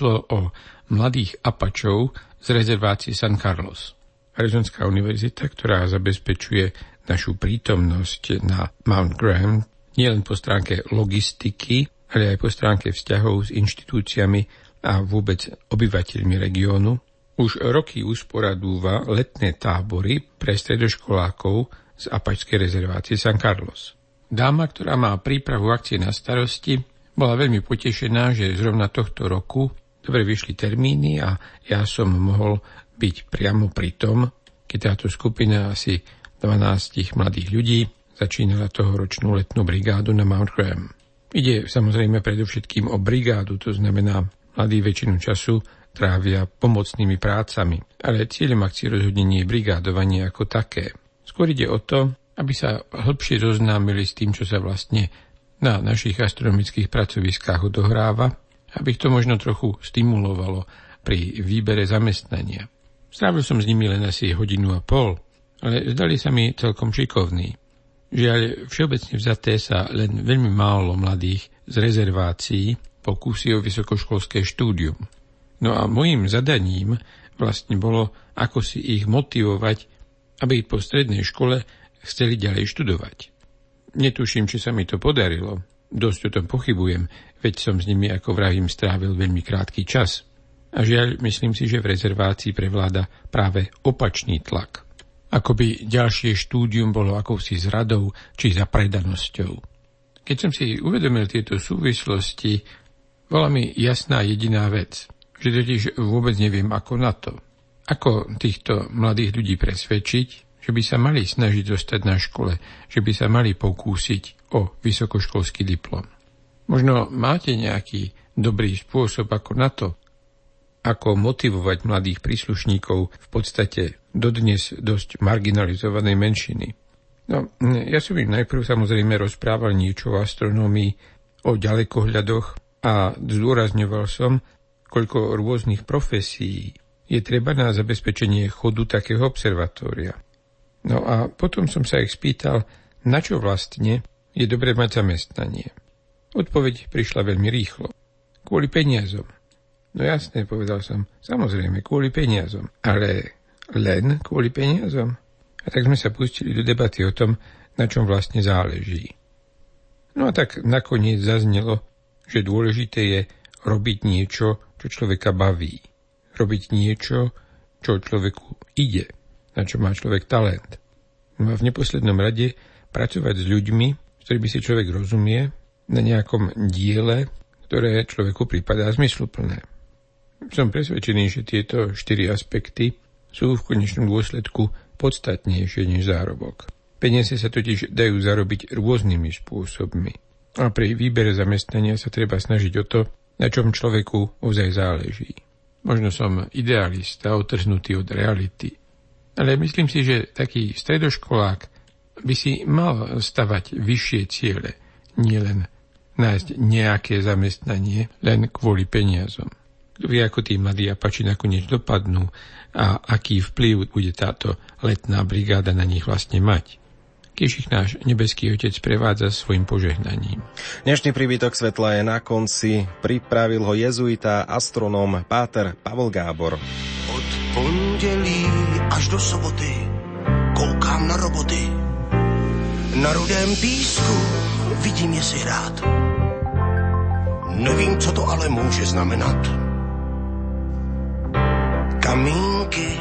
Išlo o mladých apačov z rezervácie San Carlos. Arizonská univerzita, ktorá zabezpečuje našu prítomnosť na Mount Graham, nielen po stránke logistiky, ale aj po stránke vzťahov s inštitúciami a vôbec obyvateľmi regiónu, už roky usporadúva letné tábory pre stredoškolákov z apačskej rezervácie San Carlos. Dáma, ktorá má prípravu akcie na starosti, bola veľmi potešená, že zrovna tohto roku dobre vyšli termíny a ja som mohol byť priamo pri tom, keď táto skupina asi 12 mladých ľudí začínala toho ročnú letnú brigádu na Mount Graham. Ide samozrejme predovšetkým o brigádu, to znamená, mladí väčšinu času trávia pomocnými prácami, ale cieľom akcie rozhodne nie je brigádovanie ako také. Skôr ide o to, aby sa hĺbšie zoznámili s tým, čo sa vlastne na našich astronomických pracoviskách odohráva, aby to možno trochu stimulovalo pri výbere zamestnania. Strávil som s nimi len asi hodinu a pol, ale zdali sa mi celkom šikovní. Žiaľ, všeobecne vzaté sa len veľmi málo mladých z rezervácií pokúsi o vysokoškolské štúdium. No a môjim zadaním vlastne bolo, ako si ich motivovať, aby po strednej škole chceli ďalej študovať. Netuším, či sa mi to podarilo. Dosť o tom pochybujem, veď som s nimi, ako vravím, strávil veľmi krátky čas. A žiaľ, myslím si, že v rezervácii prevláda práve opačný tlak. Ako by ďalšie štúdium bolo akousi zradou či zapredanosťou. Keď som si uvedomil tieto súvislosti, bola mi jasná jediná vec, že totiž vôbec neviem ako na to. Ako týchto mladých ľudí presvedčiť, že by sa mali snažiť zostať na škole, že by sa mali pokúsiť o vysokoškolský diplom. Možno máte nejaký dobrý spôsob ako na to, ako motivovať mladých príslušníkov v podstate dodnes dosť marginalizovanej menšiny. No, ja som im najprv samozrejme rozprával niečo o astronómii, o ďalekohľadoch a zdôrazňoval som, koľko rôznych profesí je treba na zabezpečenie chodu takého observatória. No a potom som sa ich spýtal, na čo vlastne je dobre mať zamestnanie. Odpoveď prišla veľmi rýchlo. Kvôli peniazom. No jasne, povedal som, samozrejme, kvôli peniazom. Ale len kvôli peniazom? A tak sme sa pustili do debaty o tom, na čom vlastne záleží. No a tak nakoniec zaznelo, že dôležité je robiť niečo, čo človeka baví. Robiť niečo, čo človeku ide na čo má človek talent. No a v neposlednom rade pracovať s ľuďmi, s ktorými si človek rozumie, na nejakom diele, ktoré človeku prípadá zmysluplné. Som presvedčený, že tieto štyri aspekty sú v konečnom dôsledku podstatnejšie než zárobok. Peniaze sa totiž dajú zarobiť rôznymi spôsobmi. A pri výbere zamestnania sa treba snažiť o to, na čom človeku ozaj záleží. Možno som idealista, otrhnutý od reality, ale myslím si, že taký stredoškolák by si mal stavať vyššie ciele, nielen nájsť nejaké zamestnanie len kvôli peniazom. Vie, ako tí mladí apači nakoniec dopadnú a aký vplyv bude táto letná brigáda na nich vlastne mať. Keď ich náš nebeský otec prevádza svojim požehnaním. Dnešný príbytok svetla je na konci. Pripravil ho jezuita, astronóm Páter Pavel Gábor. Od pondelí až do soboty koukám na roboty. Na rudém písku vidím je si hrát. Nevím, co to ale může znamenat. Kamínky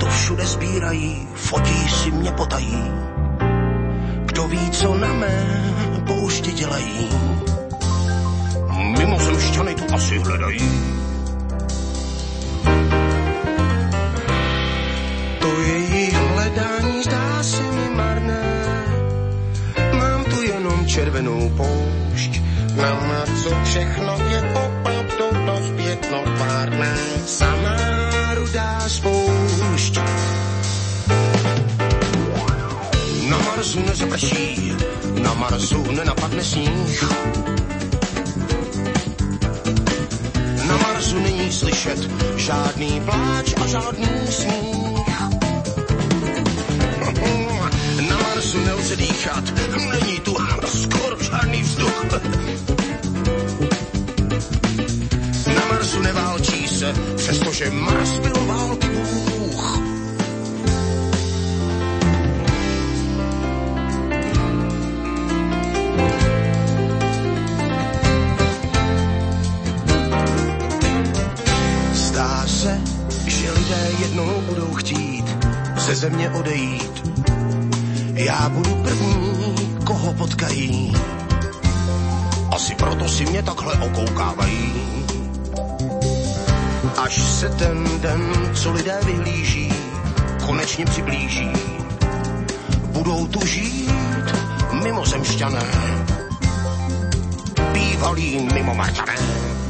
to všude sbírají, fotí si mě potají. Kdo ví, co na mé poušti dělají. Mimozemšťany tu asi hledají červenou poušť. Na co všechno je opravdu zpětno tvárné, samá rudá spoušť. Na Marsu nezaprší, na Marsu nenapadne sníh. Na Marsu není slyšet žádný pláč a žádný smích. Na Marsu nelze dýchat, není tu Mars byl války bůh. Zdá se, že lidé jednou budou chtít ze země odejít. Já budu první, koho potkají. Asi proto si mě takhle okoukávají. Až se ten den, co lidé vyhlíží, konečně přiblíží. Budou tu žít mimozemšťané, bývalí mimomarťané. Až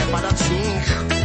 até para.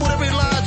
Na kom se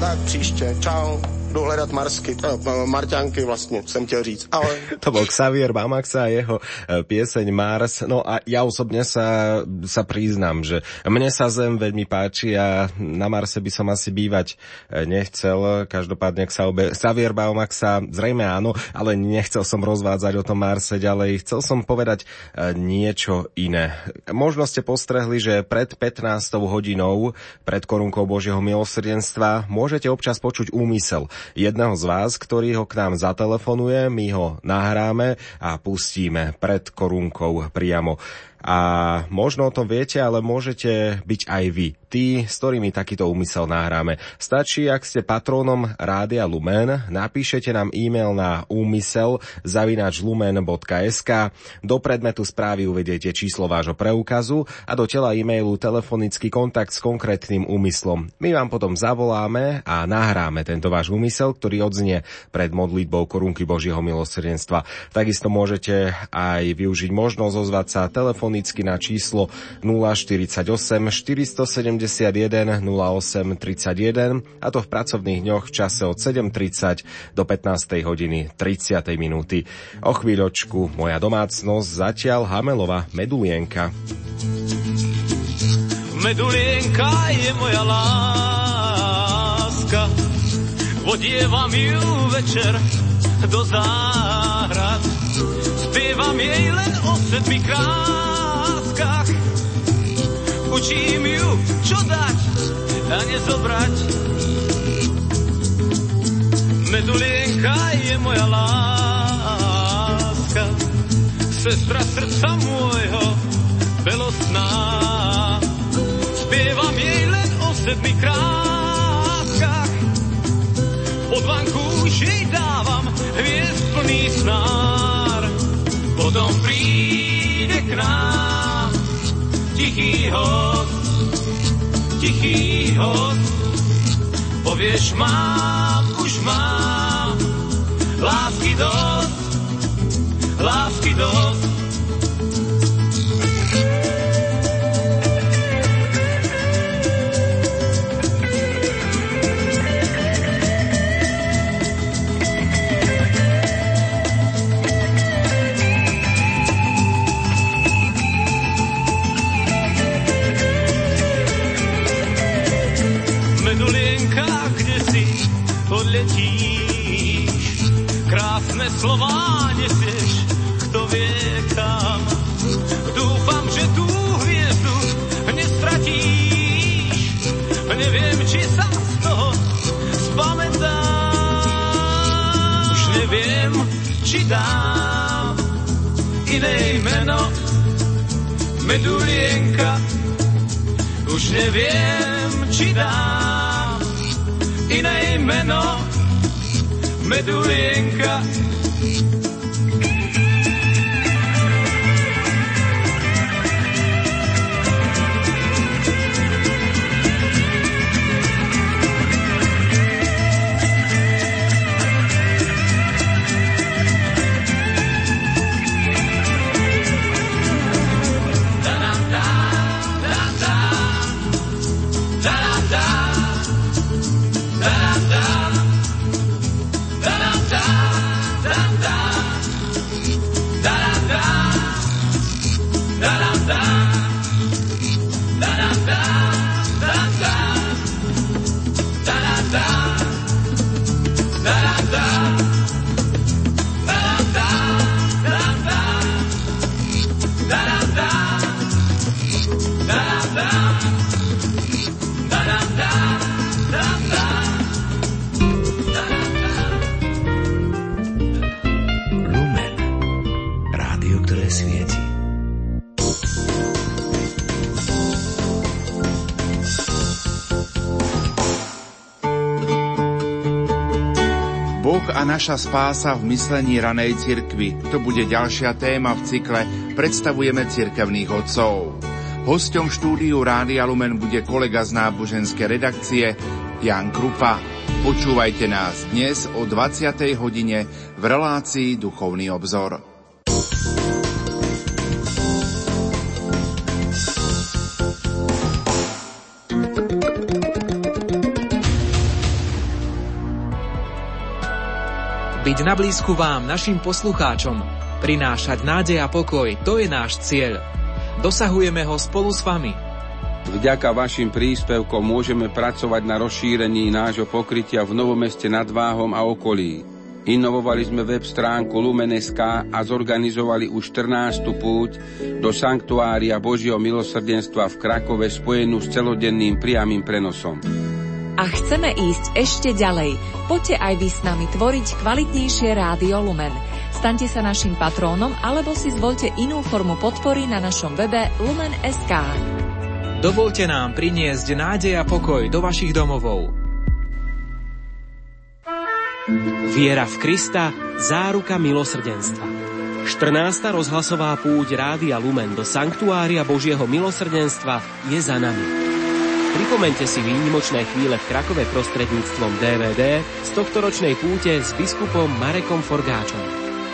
Tak příště, čau. Jdu hledat Marsky, uh, Marťanky vlastně, jsem chtěl říct, ale To bol Xavier Bamaxa a jeho e, pieseň Mars. No a ja osobne sa, sa priznám, že mne sa Zem veľmi páči a na Marse by som asi bývať e, nechcel. Každopádne Xaube- Xavier Bamaxa zrejme áno, ale nechcel som rozvádzať o tom Marse ďalej. Chcel som povedať niečo iné. Možno ste postrehli, že pred 15 hodinou, pred korunkou Božieho milosrdenstva, môžete občas počuť úmysel jedného z vás, ktorý ho k nám zatelefonuje, my ho nahráme a pustíme pred korunkou priamo. A možno o tom viete, ale môžete byť aj vy, tí, s ktorými takýto úmysel nahráme. Stačí, ak ste patrónom Rádia Lumen, napíšete nám e-mail na úmysel zavinač lumen.sk, do predmetu správy uvediete číslo vášho preukazu a do tela e-mailu telefonický kontakt s konkrétnym úmyslom. My vám potom zavoláme a nahráme tento váš úmysel, ktorý odznie pred modlitbou korunky Božieho milosrdenstva. Takisto môžete aj využiť možnosť ozvať sa telefonicky na číslo 048 471 08 31 a to v pracovných dňoch v čase od 7.30 do 15. hodiny 30. minúty. O chvíľočku moja domácnosť zatiaľ Hamelova Medulienka. Medulienka je moja láska, odievam ju večer do záhrad. Spievam jej len o sedmi kráskach. Učím ju, čo dať a nezobrať. Medulienka je moja láska, sestra srdca môjho, belostná. Spievam jej len o sedmi kráskach, od vanku už jej dávam hviezd plný snár. Potom príde k nám tichý host, tichý host, povieš mám, už mám, lásky dosť, lásky dosť. Krásne slová nesieš, kto vie kam. Dúfam, že tú hviezdu nestratíš. Neviem, či sa z toho spamätáš. Už neviem, či dám iné meno. Medulienka, už neviem, či dám iné meno. Medulienka. Lumen. A naša spása v myslení ranej cirkvi. To bude ďalšia téma v cykle Predstavujeme cirkevných otcov. Hosťom štúdiu Rádia Lumen bude kolega z náboženskej redakcie Jan Krupa. Počúvajte nás dnes o 20. hodine v relácii Duchovný obzor. Byť na blízku vám, našim poslucháčom, prinášať nádej a pokoj, to je náš cieľ. Dosahujeme ho spolu s vami. Vďaka vašim príspevkom môžeme pracovať na rozšírení nášho pokrytia v Novomeste nad Váhom a okolí. Inovovali sme web stránku Lumen.sk a zorganizovali už 14. púť do Sanktuária Božieho milosrdenstva v Krakove spojenú s celodenným priamým prenosom. A chceme ísť ešte ďalej. Poďte aj vy s nami tvoriť kvalitnejšie rádio Lumen. Staňte sa našim patrónom alebo si zvolte inú formu podpory na našom webe lumen.sk. Dovolte nám priniesť nádej a pokoj do vašich domovov. Viera v Krista, záruka milosrdenstva. 14. rozhlasová púť Rádia Lumen do Sanktuária Božieho milosrdenstva je za nami. Pripomente si výnimočné chvíle v Krakove prostredníctvom DVD z tohtoročnej púte s biskupom Marekom Forgáčom.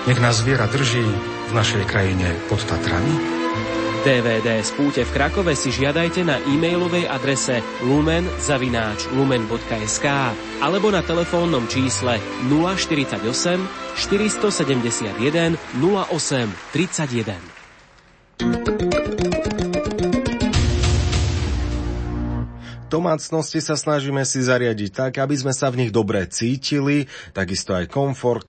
Nech nás viera drží v našej krajine pod Tatrami. DVD z púte v Krakove si žiadajte na e-mailovej adrese lumen.lumen.sk alebo na telefónnom čísle 048 471 08 31. Domácnosti sa snažíme si zariadiť tak, aby sme sa v nich dobre cítili, takisto aj komfort,